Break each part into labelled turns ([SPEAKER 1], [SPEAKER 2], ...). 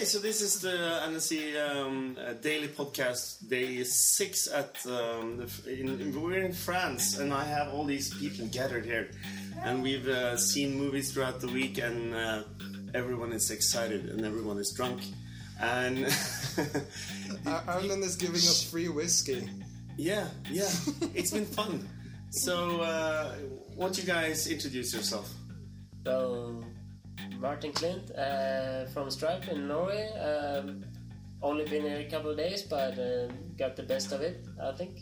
[SPEAKER 1] Okay, so this is the Annecy um, uh, daily podcast, day six at um, the, f- in, in- we're in France, and I have all these people gathered here, and we've uh, seen movies throughout the week, and uh, everyone is excited, and everyone is drunk, and
[SPEAKER 2] Ar- Arlen is giving us free whiskey.
[SPEAKER 1] yeah, yeah, it's been fun. So, uh, won't you guys introduce yourself?
[SPEAKER 3] So, Martin Klint uh, from Stripe in Norway. Um, only been here a couple of days, but uh, got the best of it, I think.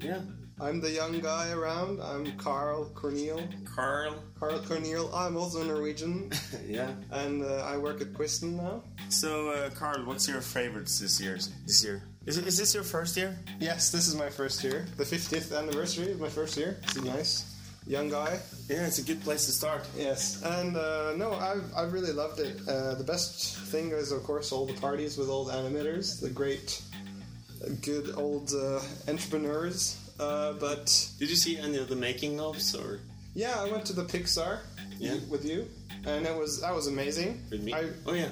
[SPEAKER 1] Yeah,
[SPEAKER 2] I'm the young guy around. I'm Carl Cornel.
[SPEAKER 1] Carl.
[SPEAKER 2] Carl Cornel. I'm also Norwegian,
[SPEAKER 1] Yeah.
[SPEAKER 2] and uh, I work at Qvisten now.
[SPEAKER 1] So, uh, Carl, what's your favorites this year? This year is, it, is this your first year?
[SPEAKER 2] Yes, this is my first year. The 50th anniversary of my first year. It's nice. Young guy.
[SPEAKER 1] Yeah, it's a good place to start.
[SPEAKER 2] Yes, and uh, no, I've, I've really loved it. Uh, the best thing is, of course, all the parties with all the animators, the great, uh, good old uh, entrepreneurs. Uh, but
[SPEAKER 1] Did you see any of the making ofs or
[SPEAKER 2] yeah, I went to the Pixar
[SPEAKER 1] Yeah.
[SPEAKER 2] with you, and it was that was amazing.
[SPEAKER 1] with me?
[SPEAKER 2] I,
[SPEAKER 1] oh yeah,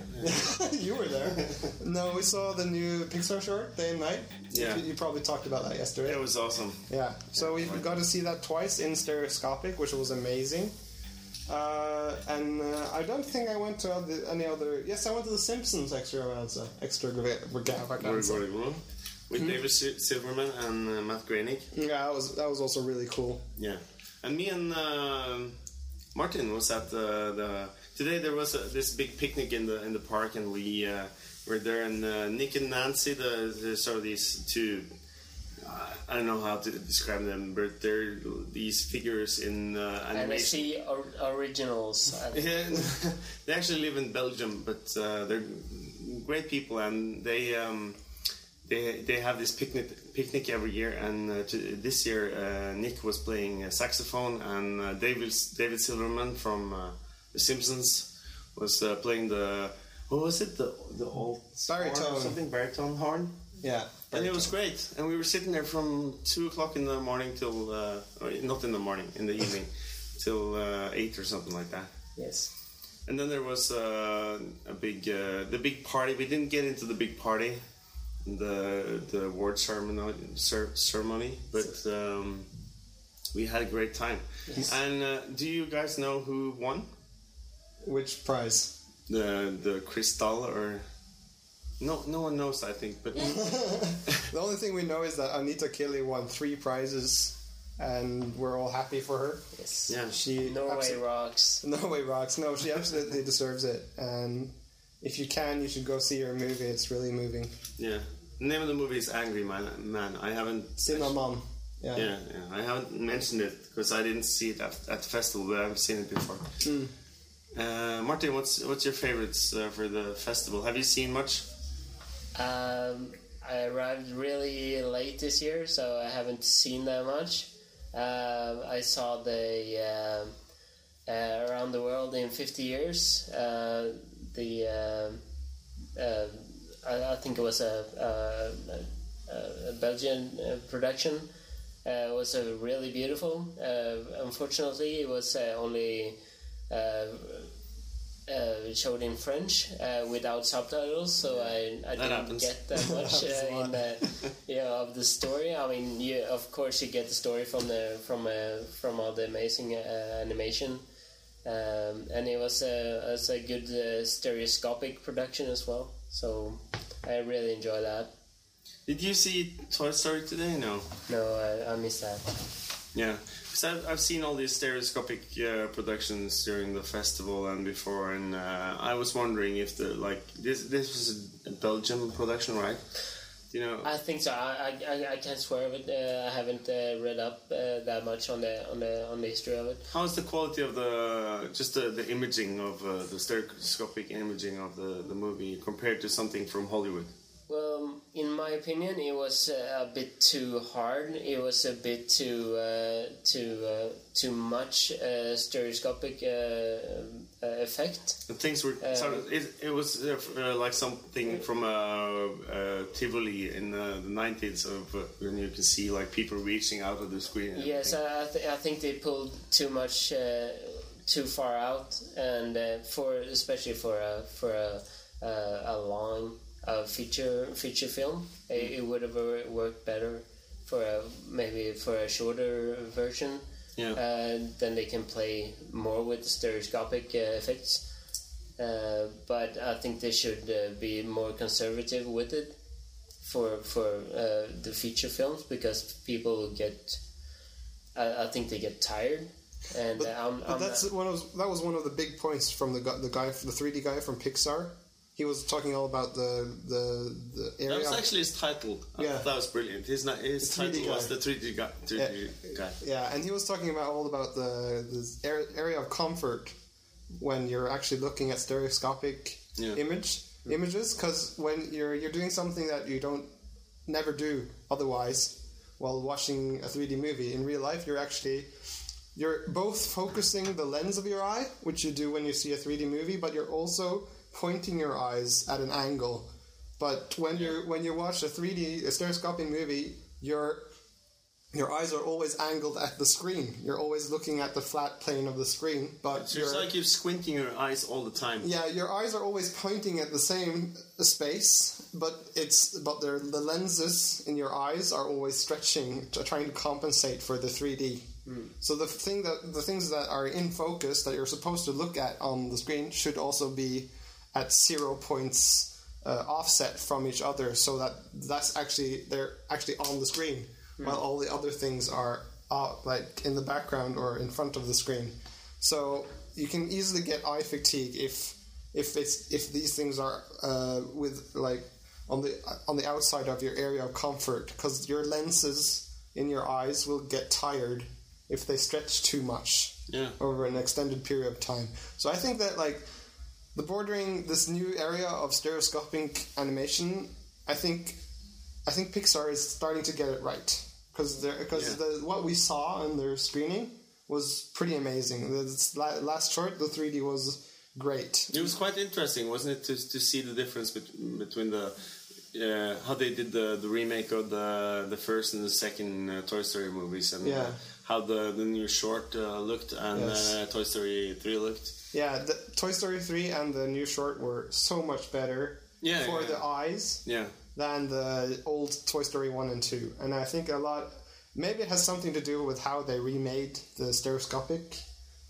[SPEAKER 2] you were there. no, we saw the new Pixar short, Day and Night.
[SPEAKER 1] Yeah.
[SPEAKER 2] You, you probably talked about that yesterday.
[SPEAKER 1] it was awesome.
[SPEAKER 2] Yeah, so we got to see that twice in stereoscopic, which was amazing. Uh, and uh, I don't think I went to other, any other. Yes, I went to the Simpsons extravaganza. Extravaganza.
[SPEAKER 1] With
[SPEAKER 2] Hmm?
[SPEAKER 1] David Sil- Silverman and uh, Matt Groening.
[SPEAKER 2] Yeah, that was that was also really cool.
[SPEAKER 1] Yeah, and me and uh, Martin was at the, the today. There was a, this big picnic in the in the park, and we uh, were there. And uh, Nick and Nancy, the, the sort of these two. Uh, I don't know how to describe them, but they're these figures in uh, animation.
[SPEAKER 3] Or- Originals.
[SPEAKER 1] Yeah, they actually live in Belgium, but uh, they're great people, and they um, they they have this picnic picnic every year. And uh, to, this year, uh, Nick was playing uh, saxophone, and uh, David David Silverman from uh, The Simpsons was uh, playing the what was it the the old
[SPEAKER 2] Baritone.
[SPEAKER 1] something baritone horn.
[SPEAKER 2] Yeah,
[SPEAKER 1] And it was great, and we were sitting there from two o'clock in the morning till uh, or not in the morning, in the evening, till uh, eight or something like that.
[SPEAKER 3] Yes.
[SPEAKER 1] And then there was uh, a big uh, the big party. We didn't get into the big party, the the award ceremony, cer- ceremony, but um, we had a great time. And uh, do you guys know who won
[SPEAKER 2] Which prize?
[SPEAKER 1] the the crystal or? No, no one knows. I think, but
[SPEAKER 2] The only thing we know is that Anita Killi won three prizes, and we're all happy for her.
[SPEAKER 3] Yes.
[SPEAKER 1] yeah,
[SPEAKER 2] She
[SPEAKER 3] Norway
[SPEAKER 2] absol-
[SPEAKER 3] rocks.
[SPEAKER 2] Norway rocks. No, she absolutely deserves it. And if you can, you should go see her movie. It's really moving.
[SPEAKER 1] yeah. The name of the movie is Angry Man. Man, I haven't.
[SPEAKER 2] seen Sinna Mann. Yeah.
[SPEAKER 1] Yeah, yeah. I haven't mentioned it because I didn't see it at, at the festival, but I've seen it before. Uh, Martin, what's what's your favorites uh, for the festival? Have you seen much?
[SPEAKER 3] Um, I arrived really late this year, so I haven't seen that much. Um I saw the um uh, around the world in 50 years. Uh, the um uh, I, I think it was a, a, a Belgian uh, production. Uh, it was uh, really beautiful. Uh, unfortunately, it was uh, only uh, uh, showed in French uh, without subtitles, so I, I didn't
[SPEAKER 1] happens.
[SPEAKER 3] get that much
[SPEAKER 2] a
[SPEAKER 3] uh, in the you know, of the story. I mean, you, of course, you get the story from the from uh, from all the amazing uh, animation, um, and it was a it was a good uh, stereoscopic production as well. So I really enjoy that.
[SPEAKER 1] Did you see Toy Story today? No.
[SPEAKER 3] No, I, I missed that.
[SPEAKER 1] Yeah, 'Cause I've, I've seen all these stereoscopic uh, productions during the festival and before, and uh, I was wondering if the like this this was a Belgian production, right? You know,
[SPEAKER 3] I think so. I, I, I can't swear of it. Uh, I haven't uh, read up uh, that much on the on the on the history of it.
[SPEAKER 1] how's the quality of the just the, the imaging of uh, the stereoscopic imaging of the, the movie compared to something from Hollywood?
[SPEAKER 3] Well, in my opinion, it was uh, a bit too hard. It was a bit too uh, too uh, too much uh, stereoscopic uh, uh, effect.
[SPEAKER 1] The things were sort of, it, it was like something from uh, uh, Tivoli in uh, the nineties of uh, when you can see like people reaching out of the screen.
[SPEAKER 3] Yes. I, I, th- I think they pulled too much, uh, too far out, and uh, for especially for a for a a, a long uh, feature feature film, it, it would have worked better for a maybe for a shorter version.
[SPEAKER 1] Yeah.
[SPEAKER 3] Uh, then they can play more with the stereoscopic uh, effects. Uh, but I think they should uh, be more conservative with it for for uh, the feature films because people get I, I think they get tired, and
[SPEAKER 2] But,
[SPEAKER 3] I'm,
[SPEAKER 2] but
[SPEAKER 3] I'm
[SPEAKER 2] that's
[SPEAKER 3] not-
[SPEAKER 2] one of that was one of the big points from the guy, the guy, the 3D guy from Pixar. He was talking all about the the the
[SPEAKER 1] That
[SPEAKER 2] area.
[SPEAKER 1] was actually his title.
[SPEAKER 2] Yeah.
[SPEAKER 1] that was brilliant. His, his
[SPEAKER 2] The 3D
[SPEAKER 1] title was the 3D guy. 3D guy.
[SPEAKER 2] yeah, and he was talking about all about the this area of comfort when you're actually looking at stereoscopic
[SPEAKER 1] Yeah.
[SPEAKER 2] image images because when you're you're doing something that you don't never do otherwise while watching a 3D movie in real life you're actually you're both focusing the lens of your eye which you do when you see a 3D movie but you're also pointing your eyes at an angle but when you when you watch a 3D a stereoscopic movie you're your eyes are always angled at the screen. You're always looking at the flat plane of the screen, but
[SPEAKER 1] So it's like you're squinting your eyes all the time.
[SPEAKER 2] yeah, your eyes are always pointing at the same space, but it's but the lenses in your eyes are always stretching, to, trying to compensate for the 3D. Hmm. So the thing that the things that are in focus that you're supposed to look at on the screen should also be at zero points uh, offset from each other, so that that's actually they're actually on the screen, while all the other things are uh, like in the background or in front of the screen. So you can easily get eye fatigue if if it's if these things are uh, with like on the on the outside of your area of comfort because your lenses in your eyes will get tired if they stretch too much
[SPEAKER 1] Yeah.
[SPEAKER 2] over an extended period of time. So I think that like the bordering this new area of stereoscopic animation, I think I think Pixar is starting to get it right because because
[SPEAKER 1] Yeah.
[SPEAKER 2] the what we saw in their screening was pretty amazing. The last short, the 3D was great.
[SPEAKER 1] It was quite interesting, wasn't it, to, to see the difference bet- between the uh, how they did the, the remake of the the first and the second uh, Toy Story movies, and
[SPEAKER 2] Yeah.
[SPEAKER 1] uh, how the, the new short uh, looked and
[SPEAKER 2] Yes.
[SPEAKER 1] uh, Toy Story three looked.
[SPEAKER 2] Yeah, the Toy Story 3 and the new short were so much better
[SPEAKER 1] Yeah,
[SPEAKER 2] for
[SPEAKER 1] yeah.
[SPEAKER 2] the eyes
[SPEAKER 1] Yeah,
[SPEAKER 2] than the old Toy Story 1 and 2. And I think a lot, maybe it has something to do with how they remade the stereoscopic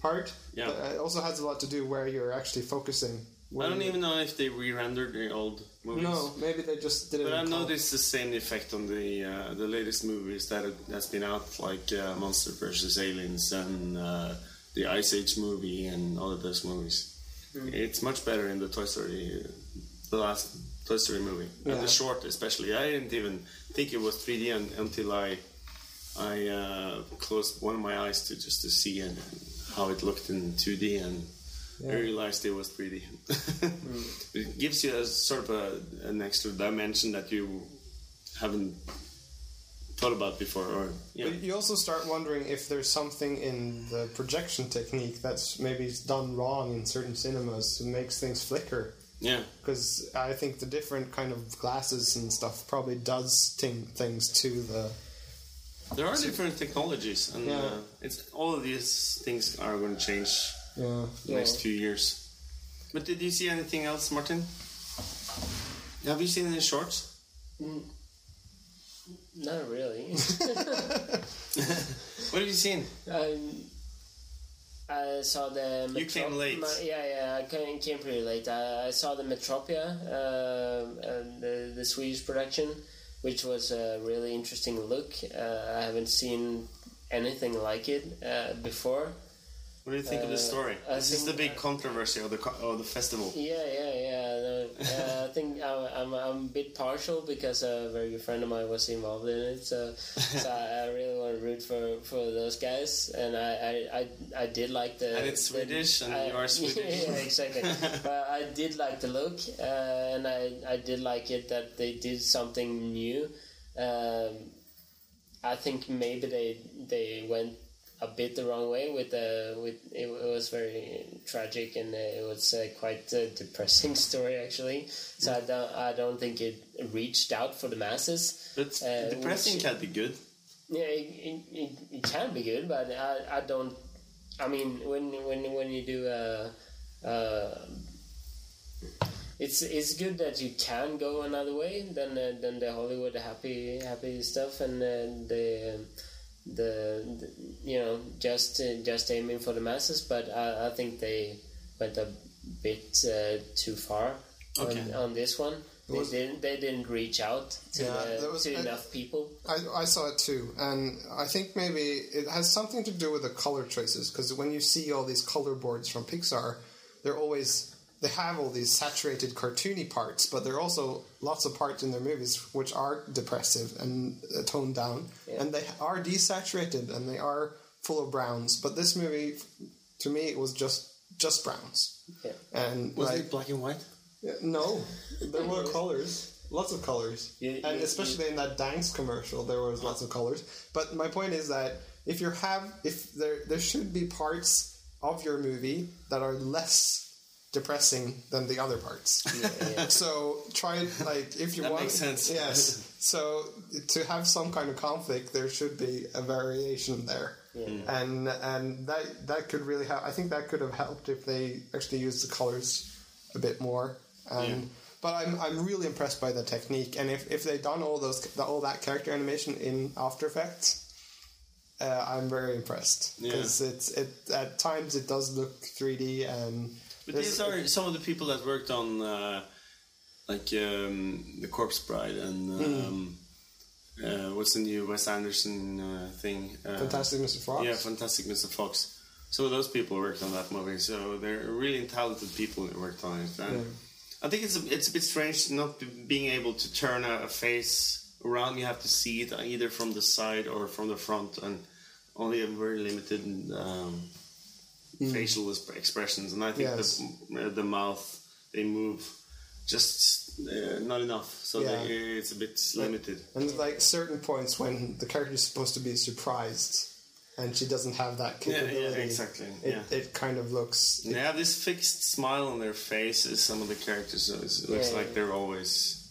[SPEAKER 2] part.
[SPEAKER 1] Yeah.
[SPEAKER 2] But it also has a lot to do where you're actually focusing.
[SPEAKER 1] I don't even know if they re-rendered the old movies.
[SPEAKER 2] No, maybe they just did it.
[SPEAKER 1] But I've noticed the same effect on the uh, the latest movies that that's been out, like uh, Monster vs Aliens and uh, the Ice Age movie and all of those movies.
[SPEAKER 2] Hmm.
[SPEAKER 1] It's much better in the Toy Story, the last Toy Story movie, and the short especially. I didn't even think it was 3D un- until I I uh, closed one of my eyes to just to see and, how it looked in 2D and. I realized it was 3D. It gives you a sort of a, an extra dimension that you haven't thought about before, or yeah,
[SPEAKER 2] But you also start wondering if there's something in the projection technique that's maybe done wrong in certain cinemas that makes things flicker.
[SPEAKER 1] yeah,
[SPEAKER 2] Because I think the different kind of glasses and stuff probably does ting- things to the.
[SPEAKER 1] there are different technologies, and
[SPEAKER 2] Yeah.
[SPEAKER 1] uh, it's all of these things are going to change
[SPEAKER 2] Yeah.
[SPEAKER 1] the next few years. But did you see anything else, Martin? Have you seen any shorts?
[SPEAKER 3] not really.
[SPEAKER 1] What have you seen?
[SPEAKER 3] um, I saw the.
[SPEAKER 1] You came late.
[SPEAKER 3] Ma- yeah, yeah, I came, came pretty late. I, I saw the Metropia, and the, the Swedish production, which was a really interesting look. Uh, I haven't seen anything like it uh, before.
[SPEAKER 1] What do you think of the
[SPEAKER 3] Uh,
[SPEAKER 1] story?
[SPEAKER 3] I
[SPEAKER 1] this is the big controversy of the of the festival.
[SPEAKER 3] Yeah, yeah, yeah. No, uh, I think I'm, I'm I'm a bit partial because a very good friend of mine was involved in it, so so I, I really want to root for, for those guys, and I I, I, I did like the
[SPEAKER 1] And it's
[SPEAKER 3] the-
[SPEAKER 1] Swedish, and
[SPEAKER 3] I-
[SPEAKER 1] you are Swedish.
[SPEAKER 3] yeah, exactly. but I did like the look, uh, and I I did like it that they did something new. Um, I think maybe they they went a bit the wrong way with the with it, it was very tragic and it was uh, quite a depressing story actually. So I don't I don't think it reached out for the masses.
[SPEAKER 1] But
[SPEAKER 3] Uh,
[SPEAKER 1] depressing
[SPEAKER 3] which-
[SPEAKER 1] can be good.
[SPEAKER 3] Yeah, it, it, it, it can be good, but I, I don't. I mean, when when when you do uh, uh, it's it's good that you can go another way than uh, than the Hollywood happy happy stuff and uh, the, the the you know just just aiming for the masses. But I, I think they went a bit uh, too far
[SPEAKER 1] Okay.
[SPEAKER 3] on, on this one. They
[SPEAKER 2] was-
[SPEAKER 3] didn't they didn't reach out to,
[SPEAKER 2] Yeah,
[SPEAKER 3] the-
[SPEAKER 2] was-
[SPEAKER 3] to
[SPEAKER 2] I-
[SPEAKER 3] enough people.
[SPEAKER 2] I, I saw it too, and I think maybe it has something to do with the color choices. Because when you see all these color boards from Pixar, they're always they have all these saturated cartoony parts, but there are also lots of parts in their movies which are depressive and uh, toned down, and they are desaturated and they are full of browns. But this movie, to me, it was just just browns,
[SPEAKER 3] Yeah.
[SPEAKER 2] and
[SPEAKER 1] Was
[SPEAKER 2] like,
[SPEAKER 1] it black and white?
[SPEAKER 2] No, there were colors, lots of colors,
[SPEAKER 3] You-
[SPEAKER 2] and
[SPEAKER 3] you-
[SPEAKER 2] especially in that Danks commercial, there was lots of colors. But my point is that if you have, if there, there should be parts of your movie that are less depressing than the other parts. So try it like if you
[SPEAKER 1] That
[SPEAKER 2] want,
[SPEAKER 1] makes sense.
[SPEAKER 2] Yes. So to have some kind of conflict, there should be a variation there. And and that that could really have. I think that could have helped if they actually used the colors a bit more. And
[SPEAKER 1] Yeah.
[SPEAKER 2] but I'm I'm really impressed by the technique. And if if they done all those all that character animation in After Effects, uh, I'm very impressed
[SPEAKER 1] Yeah.
[SPEAKER 2] because it's it at times it does look 3D and.
[SPEAKER 1] But these are some of the people that worked on, uh, like um, the Corpse Bride and um, uh, what's the new Wes Anderson uh, thing? Uh,
[SPEAKER 2] Fantastic Mr. Fox.
[SPEAKER 1] Yeah, Fantastic Mr. Fox. Some of those people worked on that movie, so they're really talented people that worked on it. And I think it's a, it's a bit strange not being able to turn a, a face around. You have to see it either from the side or from the front, and only a very limited um, facial expressions. And I think
[SPEAKER 2] Yes.
[SPEAKER 1] the, uh, the mouth they move just uh, not enough, so
[SPEAKER 2] Yeah.
[SPEAKER 1] they, it's a bit limited.
[SPEAKER 2] And like certain points when the character is supposed to be surprised, and she doesn't have that capability.
[SPEAKER 1] yeah, exactly.
[SPEAKER 2] It,
[SPEAKER 1] yeah.
[SPEAKER 2] it kind of looks.
[SPEAKER 1] They have this fixed smile on their faces. Some of the characters, so it looks
[SPEAKER 3] Yeah.
[SPEAKER 1] like they're always,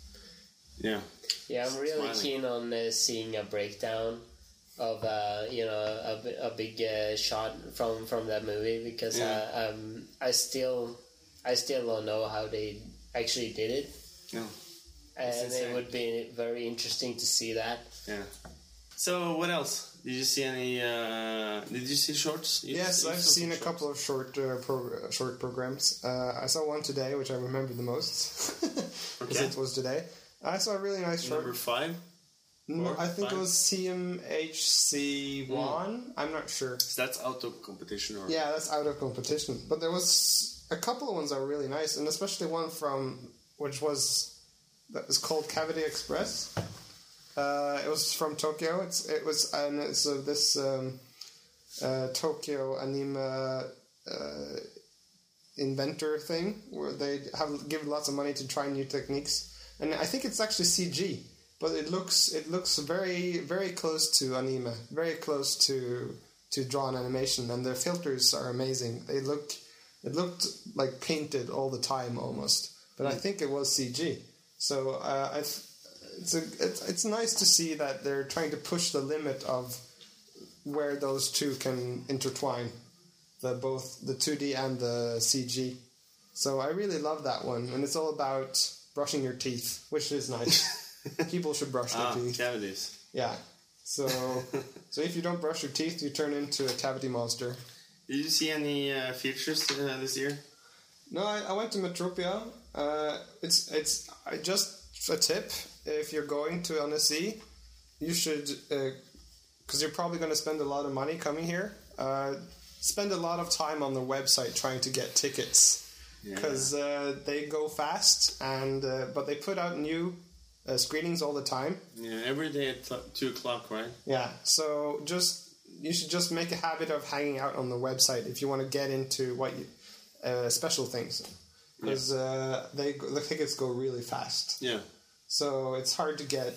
[SPEAKER 1] yeah.
[SPEAKER 3] Yeah, I'm really
[SPEAKER 1] Smiling.
[SPEAKER 3] keen on uh, seeing a breakdown of uh, you know a, a big uh, shot from from that movie because
[SPEAKER 1] Yeah.
[SPEAKER 3] I, um, I still I still don't know how they actually did it,
[SPEAKER 1] No,
[SPEAKER 3] and
[SPEAKER 1] insane.
[SPEAKER 3] it would be very interesting to see that.
[SPEAKER 1] yeah. So what else? Did you see any? Uh, did you see shorts? You
[SPEAKER 2] Yes,
[SPEAKER 1] you
[SPEAKER 2] I've seen a
[SPEAKER 1] shorts?
[SPEAKER 2] couple of short uh, pro- uh, short programs. Uh, I saw one today, which I remember the most because
[SPEAKER 1] Okay.
[SPEAKER 2] it was today. I saw a really nice short.
[SPEAKER 1] Number five.
[SPEAKER 2] No,
[SPEAKER 1] four,
[SPEAKER 2] I think
[SPEAKER 1] five?
[SPEAKER 2] it was CMHC one. I'm not sure.
[SPEAKER 1] So that's out of competition, or
[SPEAKER 2] Yeah, that's out of competition. But there was a couple of ones that were really nice, and especially one from which was that was called Cavity Express. Uh, it was from Tokyo. It's it was and it's uh, this um, uh, Tokyo anime uh, inventor thing where they have give lots of money to try new techniques, and I think it's actually CG. But it looks it looks very very close to anime, very close to to drawn animation, and their filters are amazing. They look it looked like painted all the time almost, but I think it was CG. So uh, I it's a it's, it's nice to see that they're trying to push the limit of where those two can intertwine, the both the 2D and the CG. So I really love that one, and it's all about brushing your teeth, which is nice. People should brush their
[SPEAKER 1] ah,
[SPEAKER 2] teeth.
[SPEAKER 1] cavities.
[SPEAKER 2] Yeah. So, so if you don't brush your teeth, you turn into a cavity monster.
[SPEAKER 1] Did you see any uh, features uh, this year?
[SPEAKER 2] No, I, I went to Metropia. Uh, it's it's I just a tip. If you're going to Annecy, you should uh, because you're probably going to spend a lot of money coming here. Uh, spend a lot of time on the website trying to get tickets because uh, they go fast, and uh, but they put out new uh, screenings all the time.
[SPEAKER 1] Yeah, every day at t- two o'clock, right?
[SPEAKER 2] Yeah, so just you should just make a habit of hanging out on the website if you want to get into what you uh, special things because uh, they the tickets go really fast.
[SPEAKER 1] Yeah.
[SPEAKER 2] So it's hard to get.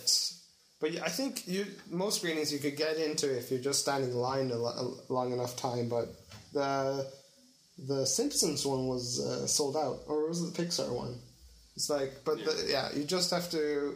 [SPEAKER 2] But I think you most screenings you could get into if you're just standing in line a, lo- a long enough time. But the the Simpsons one was uh, sold out, or was it the Pixar one? It's like, but The, yeah, you just have to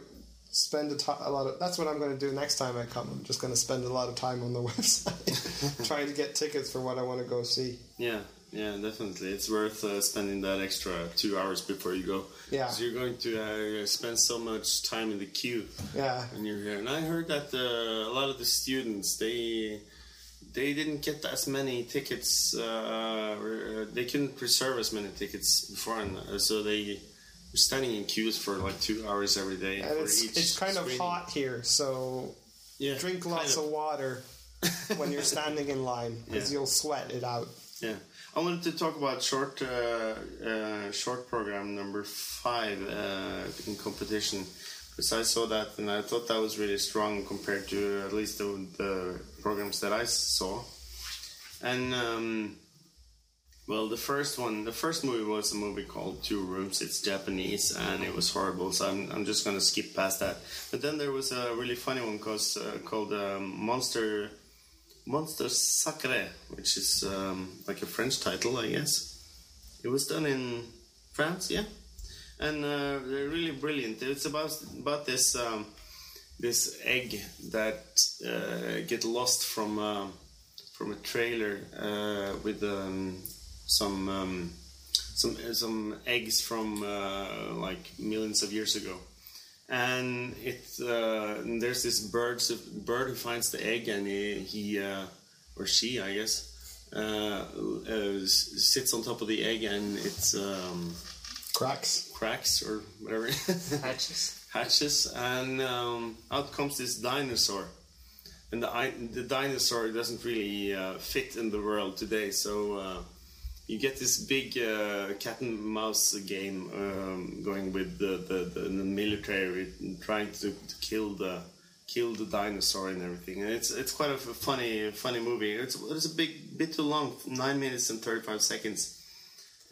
[SPEAKER 2] spend a, lot of. That's what I'm going to do next time I come. I'm just going to spend a lot of time on the website trying to get tickets for what I want to go see.
[SPEAKER 1] Yeah, yeah, definitely. It's worth uh, spending that extra two hours before you go.
[SPEAKER 2] Yeah.
[SPEAKER 1] 'Cause you're going to uh, spend so much time in the queue
[SPEAKER 2] Yeah,
[SPEAKER 1] when you're here. And I heard that uh, a lot of the students they they didn't get as many tickets. Uh, uh, they couldn't reserve as many tickets before, and uh, so they were standing in queues for like two hours every day.
[SPEAKER 2] and
[SPEAKER 1] for
[SPEAKER 2] it's
[SPEAKER 1] each
[SPEAKER 2] it's kind of hot here, so
[SPEAKER 1] Yeah,
[SPEAKER 2] drink lots of water when you're standing in line because
[SPEAKER 1] Yeah.
[SPEAKER 2] you'll sweat it out.
[SPEAKER 1] Yeah, I wanted to talk about short, uh, uh, short program number five uh, in competition because I saw that and I thought that was really strong compared to at least the, the programs that I saw. And um, well, the first one, the first movie was a movie called Two Rooms. It's Japanese and it was horrible, so I'm, I'm just gonna skip past that. But then there was a really funny one cause, uh, called um, Monster. Monster Sacré, which is um, like a French title, I guess. It was done in France, yeah, and uh, they're really brilliant. It's about about this um, this egg that uh, get lost from uh, from a trailer uh, with um, some um, some some eggs from uh, like millions of years ago. And it uh, and there's this bird bird who finds the egg and he, he uh, or she I guess uh, uh, sits on top of the egg and it um,
[SPEAKER 2] Cracks.
[SPEAKER 1] cracks or whatever.
[SPEAKER 3] Hatches.
[SPEAKER 1] hatches. And um, out comes this dinosaur. And the the dinosaur doesn't really uh, fit in the world today. So uh, you get this big uh, cat and mouse game um, going with the, the, the, the military trying to, to kill the kill the dinosaur and everything. And it's it's quite a funny funny movie. It's it's a big bit too long, nine minutes and thirty five seconds.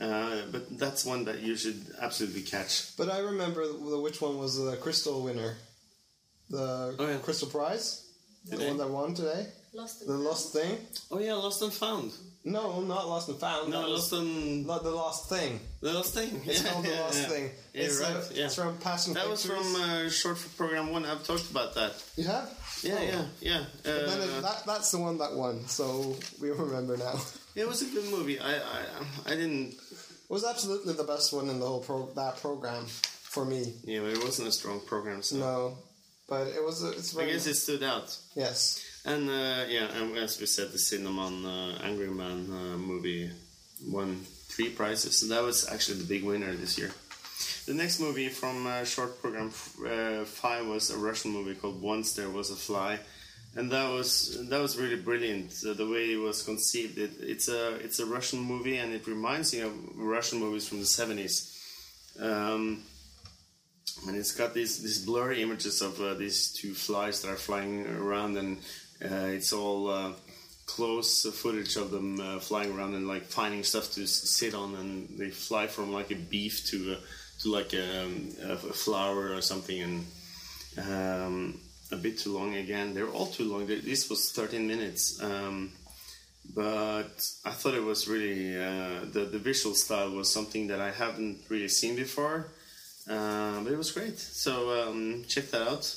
[SPEAKER 1] Uh, but that's one that you should absolutely catch.
[SPEAKER 2] But I remember the, which one was the crystal winner. The
[SPEAKER 1] Oh, yeah.
[SPEAKER 2] crystal prize, the
[SPEAKER 1] Today?
[SPEAKER 2] one that won today,
[SPEAKER 4] Lost
[SPEAKER 2] the lost thing.
[SPEAKER 1] Oh yeah, Lost and Found.
[SPEAKER 2] No, not lost and found.
[SPEAKER 1] No, Lost and
[SPEAKER 2] not the lost thing.
[SPEAKER 1] the Lost Thing.
[SPEAKER 2] It's
[SPEAKER 1] Yeah,
[SPEAKER 2] called the
[SPEAKER 1] yeah,
[SPEAKER 2] lost
[SPEAKER 1] yeah.
[SPEAKER 2] thing.
[SPEAKER 1] Yeah,
[SPEAKER 2] it's,
[SPEAKER 1] right.
[SPEAKER 2] uh,
[SPEAKER 1] yeah.
[SPEAKER 2] it's from Passion
[SPEAKER 1] That was from uh, short for program one. I've talked about that.
[SPEAKER 2] you have.
[SPEAKER 1] Yeah,
[SPEAKER 2] Oh.
[SPEAKER 1] yeah, yeah.
[SPEAKER 2] But then
[SPEAKER 1] Uh,
[SPEAKER 2] it, that, that's the one that won, so we remember now.
[SPEAKER 1] it was a good movie. I, I, I didn't.
[SPEAKER 2] It was absolutely the best one in the whole pro- that program for me.
[SPEAKER 1] Yeah, but it wasn't a strong program. So
[SPEAKER 2] No, but it was. a- It's
[SPEAKER 1] I guess it stood out.
[SPEAKER 2] yes.
[SPEAKER 1] And uh, yeah, and as we said, the Sinna Mann uh, Angry Man uh, movie won three prizes, so that was actually the big winner this year. The next movie from uh, short program uh, five was a Russian movie called Once There Was a Fly, and that was that was really brilliant. The way it was conceived, it, it's a it's a Russian movie, and it reminds me of Russian movies from the seventies. Um, and it's got these these blurry images of uh, these two flies that are flying around, and it's all uh, close footage of them uh, flying around and like finding stuff to sit on, and they fly from like a beef to a, to like um, a a flower or something, and um, a bit too long again. They're all too long. This was 13 minutes. Um, but I thought it was really uh, the the visual style was something that I haven't really seen before. Uh, but it was great. So um, check that out.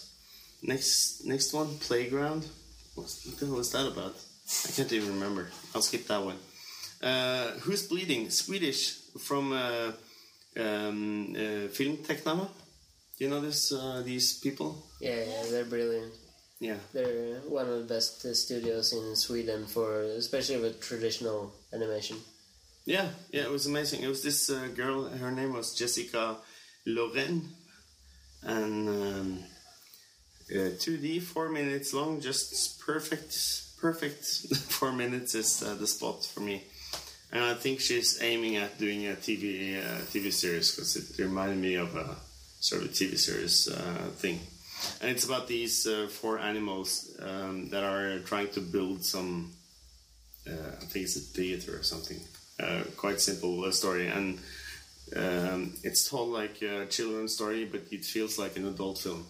[SPEAKER 1] Next next one, Playground. What's, what the hell is that about? I can't even remember. I'll skip that one. Uh, Who's Bleeding? Swedish from uh, um, uh, Filmtecknarna. Do you know this? Uh, these people?
[SPEAKER 3] Yeah, yeah, they're brilliant.
[SPEAKER 1] Yeah.
[SPEAKER 3] They're one of the best uh, studios in Sweden for, especially with traditional animation.
[SPEAKER 1] Yeah, yeah, it was amazing. It was this uh, girl. Her name was Jessica Loren, and um, Uh, 2D, four minutes long, just perfect, perfect. four minutes is uh, the spot for me. And I think she's aiming at doing a TV uh, TV series because it reminded me of a sort of a TV series uh, thing. And it's about these uh, four animals um, that are trying to build some. Uh, I think it's a theater or something. Uh, quite simple uh, story, and um, it's told like a children's story, but it feels like an adult film.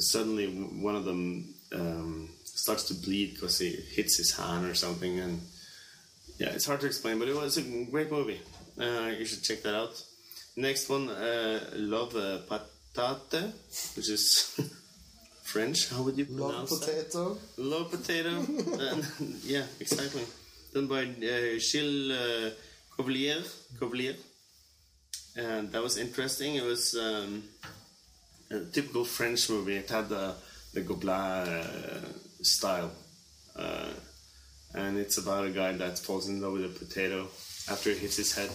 [SPEAKER 1] Suddenly, one of them um, starts to bleed because he hits his hand or something, and yeah, it's hard to explain, but it was a great movie. Uh, you should check that out. Next one, uh, Love uh, Patate, which is French. How would you
[SPEAKER 2] Love
[SPEAKER 1] pronounce that?
[SPEAKER 2] potato.
[SPEAKER 1] Love Potato. and, yeah, exactly. Done by uh, Gilles uh, Cuvelier. Cuvelier. And that was interesting. It was um, a typical French movie. It had the, the Gobelins uh, style. Uh, and it's about a guy that falls in love with a potato after it hits his head.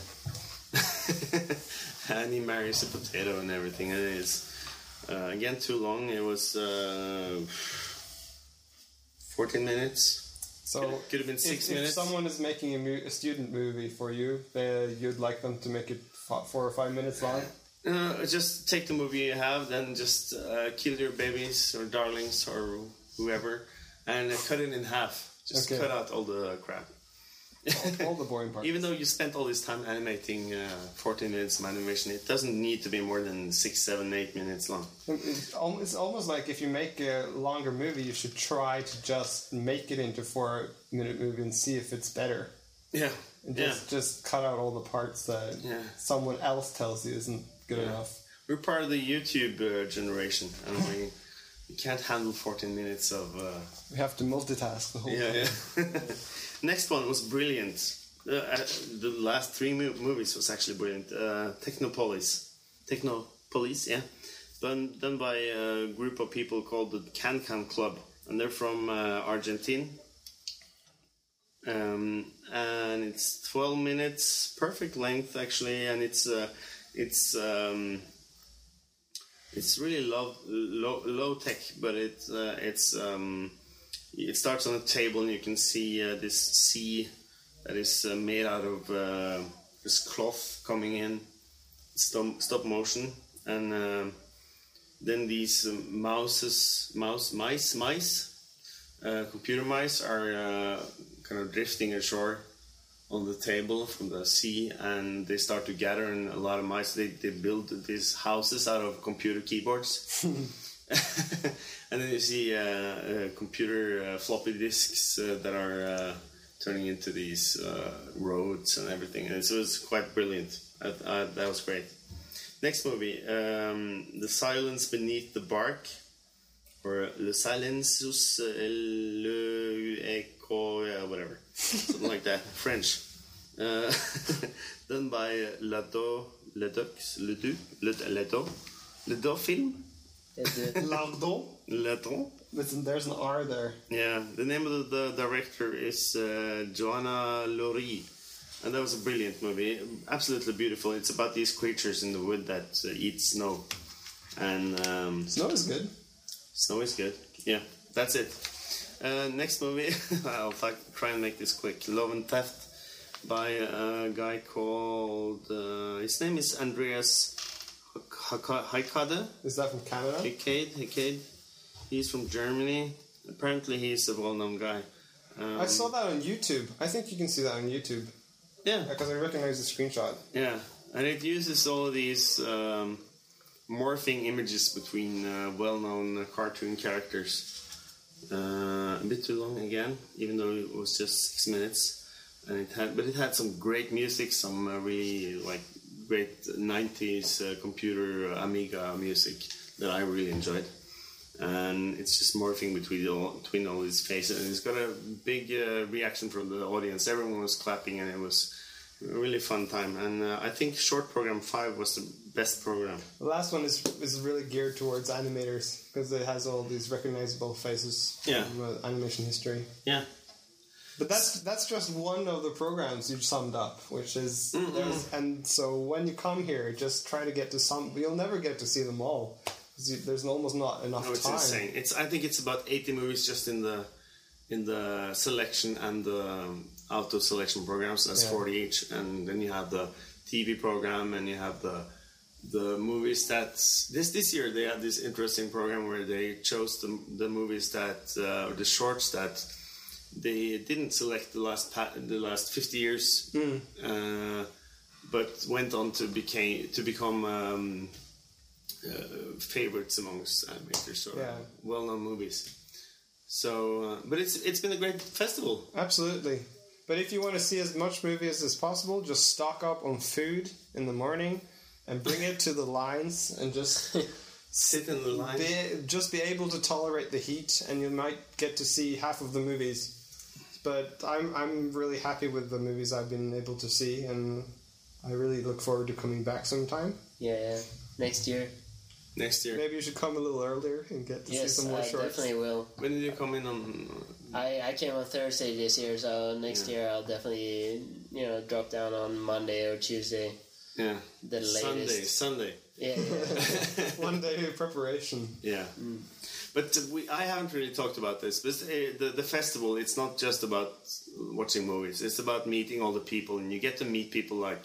[SPEAKER 1] and he marries a potato and everything. And it is, uh, again, too long. It was uh, 14 minutes.
[SPEAKER 2] So
[SPEAKER 1] Could- could have been six
[SPEAKER 2] if,
[SPEAKER 1] minutes.
[SPEAKER 2] If someone is making a, mu- a student movie for you, uh, you'd like them to make it f- four or five minutes long.
[SPEAKER 1] Uh, just take the movie you have, then just uh, kill your babies or darlings or whoever, and uh, cut it in half. Just
[SPEAKER 2] Okay.
[SPEAKER 1] cut out all the crap.
[SPEAKER 2] All the boring parts.
[SPEAKER 1] Even though you spent all this time animating uh, 14 minutes of animation, it doesn't need to be more than 6, 7, 8 minutes long.
[SPEAKER 2] It's almost like if you make a longer movie, you should try to just make it into four minute movie and see if it's better.
[SPEAKER 1] Yeah.
[SPEAKER 2] And
[SPEAKER 1] Yeah.
[SPEAKER 2] just just cut out all the parts that
[SPEAKER 1] Yeah.
[SPEAKER 2] someone else tells you isn't good
[SPEAKER 1] Yeah.
[SPEAKER 2] enough.
[SPEAKER 1] We're part of the YouTube uh, generation, and we, we can't handle 14 minutes of. Uh,
[SPEAKER 2] We have to multitask the whole
[SPEAKER 1] Yeah,
[SPEAKER 2] time.
[SPEAKER 1] yeah. Next one was brilliant. Uh, uh, the last three mo- movies was actually brilliant. Uh, Teclópolis, Teclópolis, yeah, done done by a group of people called the Can Can Club, and they're from uh, Argentina. Um, and it's 12 minutes, perfect length actually, and it's uh, it's um, it's really low, low, low tech, but it uh, it's um, it starts on a table and you can see uh, this sea that is uh, made out of uh, this cloth coming in stop, stop motion. And uh, then these um, mouses mouse mice mice uh, computer mice are uh, kind of drifting ashore on the table from the sea and they start to gather and a lot of mice they, they build these houses out of computer keyboards and then you see uh, uh, computer uh, floppy disks uh, that are uh, turning into these uh, roads and everything. And so it's quite brilliant. I, I, that was great. Next movie, um, The Silence Beneath the Bark, or Le Silensus uh, Le Echo, yeah, whatever, something like that. French. Uh, done by Lado Ledox Ledoux Ledo Ledo film
[SPEAKER 3] It,
[SPEAKER 2] Lardon.
[SPEAKER 1] Ledo.
[SPEAKER 2] Listen, there's an R there.
[SPEAKER 1] Yeah, the name of the, the director is uh, Joanna Lurie, and that was a brilliant movie. Absolutely beautiful. It's about these creatures in the wood that uh, eat snow, and um,
[SPEAKER 2] Snow is good.
[SPEAKER 1] snow is good. Yeah, that's it. Uh, next movie, I'll try and make this quick. Love and Theft by a guy called uh, his name is Andreas Hykade.
[SPEAKER 2] Is that from Canada?
[SPEAKER 1] Hykade, Hykade. He's from Germany. Apparently, he's a well-known guy. Um,
[SPEAKER 2] I saw that on YouTube. I think you can see that on YouTube
[SPEAKER 1] Yeah,
[SPEAKER 2] because I recognize the screenshot.
[SPEAKER 1] yeah, and it uses all of these um, morphing images between uh, well-known cartoon characters. Uh, a bit too long again, even though it was just six minutes, and it had, but it had some great music, some uh, really like great '90s uh, computer Amiga music that I really enjoyed. and it's just morphing between all, between all these faces. And it's got a big uh, reaction from the audience. Everyone was clapping, and it was really fun time. And uh, I think short program five was the best program.
[SPEAKER 2] The last one is is really geared towards animators because it has all these recognizable faces
[SPEAKER 1] Yeah.
[SPEAKER 2] from uh, animation history.
[SPEAKER 1] Yeah,
[SPEAKER 2] But that's that's just one of the programs you've summed up, which is there's- and so when you come here, just try to get to some. You'll never get to see them all you- There's almost not enough
[SPEAKER 1] No, it's
[SPEAKER 2] time.
[SPEAKER 1] insane. It's I think it's about 80 movies just in the in the selection and the um, auto selection programs. That's
[SPEAKER 2] Yeah.
[SPEAKER 1] 40 each, and then you have the TV program and you have the the movies that this this year they had this interesting program where they chose the the movies that uh, the shorts that they didn't select the last the last 50 years, uh, but went on to became to become. Um, uh, favorites amongst animators or
[SPEAKER 2] Yeah.
[SPEAKER 1] well-known movies. So, uh, but it's it's been a great festival.
[SPEAKER 2] Absolutely. But if you want to see as much movies as possible, just stock up on food in the morning and bring it to the lines and just
[SPEAKER 1] Sit in the line.
[SPEAKER 2] be, just be able to tolerate the heat and you might get to see half of the movies. But I'm I'm really happy with the movies I've been able to see and I really look forward to coming back sometime.
[SPEAKER 3] Yeah, yeah. Next year.
[SPEAKER 1] Next year.
[SPEAKER 2] Maybe you should come a little earlier and get to see some more
[SPEAKER 3] I
[SPEAKER 2] shorts.
[SPEAKER 3] definitely will.
[SPEAKER 1] When did you come in on?
[SPEAKER 3] I, I came on Thursday this year, so next year I'll definitely you know drop down on Monday or Tuesday.
[SPEAKER 1] Yeah.
[SPEAKER 3] The
[SPEAKER 1] Sunday.
[SPEAKER 3] latest.
[SPEAKER 1] Sunday.
[SPEAKER 3] Yeah, yeah.
[SPEAKER 2] One day of preparation.
[SPEAKER 1] Yeah. But uh, we, I haven't really talked about this. But uh, the the festival, it's not just about watching movies. It's about meeting all the people, and you get to meet people like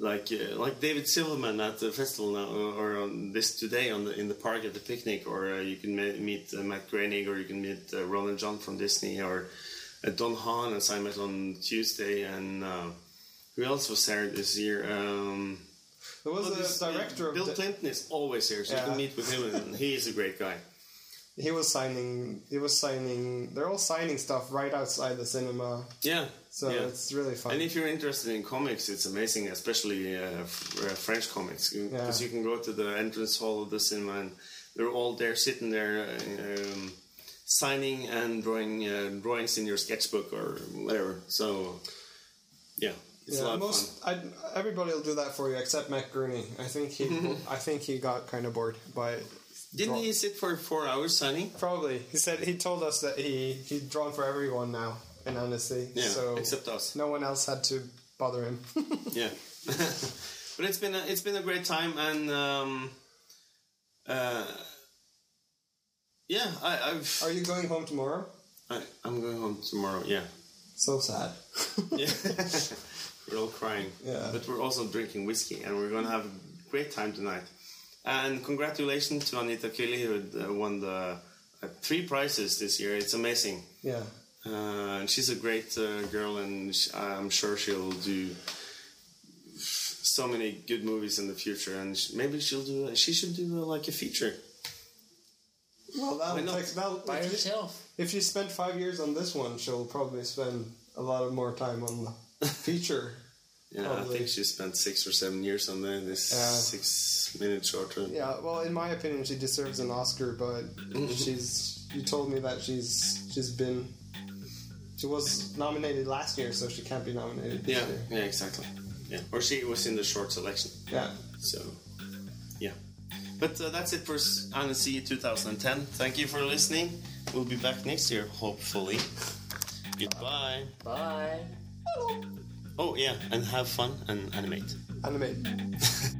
[SPEAKER 1] like uh, like David Silverman at the festival now, or, or on this today on the in the park at the picnic, or uh, you can meet uh, Matt Groening, or you can meet uh, Roland John from Disney, or uh, Don Hahn, as I met on Tuesday, and uh, who else was there this year? Um,
[SPEAKER 2] There was
[SPEAKER 1] well, this-
[SPEAKER 2] a director of
[SPEAKER 1] Bill Plympton is always here, so you can meet with him, and he is a great guy.
[SPEAKER 2] he was signing he was signing they're all signing stuff right outside the cinema
[SPEAKER 1] Yeah.
[SPEAKER 2] So
[SPEAKER 1] yeah.
[SPEAKER 2] it's really fun
[SPEAKER 1] And if you're interested in comics, it's amazing, especially uh, f- uh, French comics, because
[SPEAKER 2] Yeah.
[SPEAKER 1] you can go to the entrance hall of the cinema and they're all there, sitting there, uh, um, signing and drawing uh, drawings in your sketchbook or whatever. So, yeah, it's
[SPEAKER 2] yeah, most. I, everybody will do that for you except Matt Groening. I think he I think he got kind of bored by
[SPEAKER 1] Didn't
[SPEAKER 2] draw-
[SPEAKER 1] he sit for four hours signing?
[SPEAKER 2] probably he said he told us that he he'd drawn for everyone now in Annecy
[SPEAKER 1] Yeah,
[SPEAKER 2] so
[SPEAKER 1] except us.
[SPEAKER 2] no one else had to bother him
[SPEAKER 1] Yeah, but it's been a, it's been a great time, and um, uh, yeah, I, I've
[SPEAKER 2] are you going home tomorrow
[SPEAKER 1] I, I'm going home tomorrow. Yeah.
[SPEAKER 2] so sad
[SPEAKER 1] Yeah, we're all crying.
[SPEAKER 2] Yeah.
[SPEAKER 1] But we're also drinking whiskey, and we're gonna have a great time tonight. And congratulations to Anita Killi, who uh, won the uh, three prizes this year. It's amazing.
[SPEAKER 2] yeah
[SPEAKER 1] Uh, and she's a great uh, girl, and sh- I'm sure she'll do so many good movies in the future. And sh- maybe she'll do. She should do uh, like a feature.
[SPEAKER 2] well that'll take that'll,
[SPEAKER 3] By
[SPEAKER 2] if, you,
[SPEAKER 3] yourself.
[SPEAKER 2] if you spend five years on this one she'll probably spend a lot of more time on the feature
[SPEAKER 1] Yeah, I think she spent six or seven years on the, this
[SPEAKER 2] Yeah.
[SPEAKER 1] six-minute short film.
[SPEAKER 2] Yeah, well, in my opinion, she deserves an Oscar, but she's. You told me that she's she's been. She was nominated last year, so she can't be nominated this
[SPEAKER 1] Yeah,
[SPEAKER 2] year.
[SPEAKER 1] yeah, exactly. Yeah, or she was in the short selection.
[SPEAKER 2] Yeah.
[SPEAKER 1] So, yeah. But uh, that's it for Annecy 2010. Thank you for listening. We'll be back next year, hopefully. Goodbye.
[SPEAKER 3] Bye. Hello.
[SPEAKER 1] Oh, yeah, and have fun and animate.
[SPEAKER 2] Animate.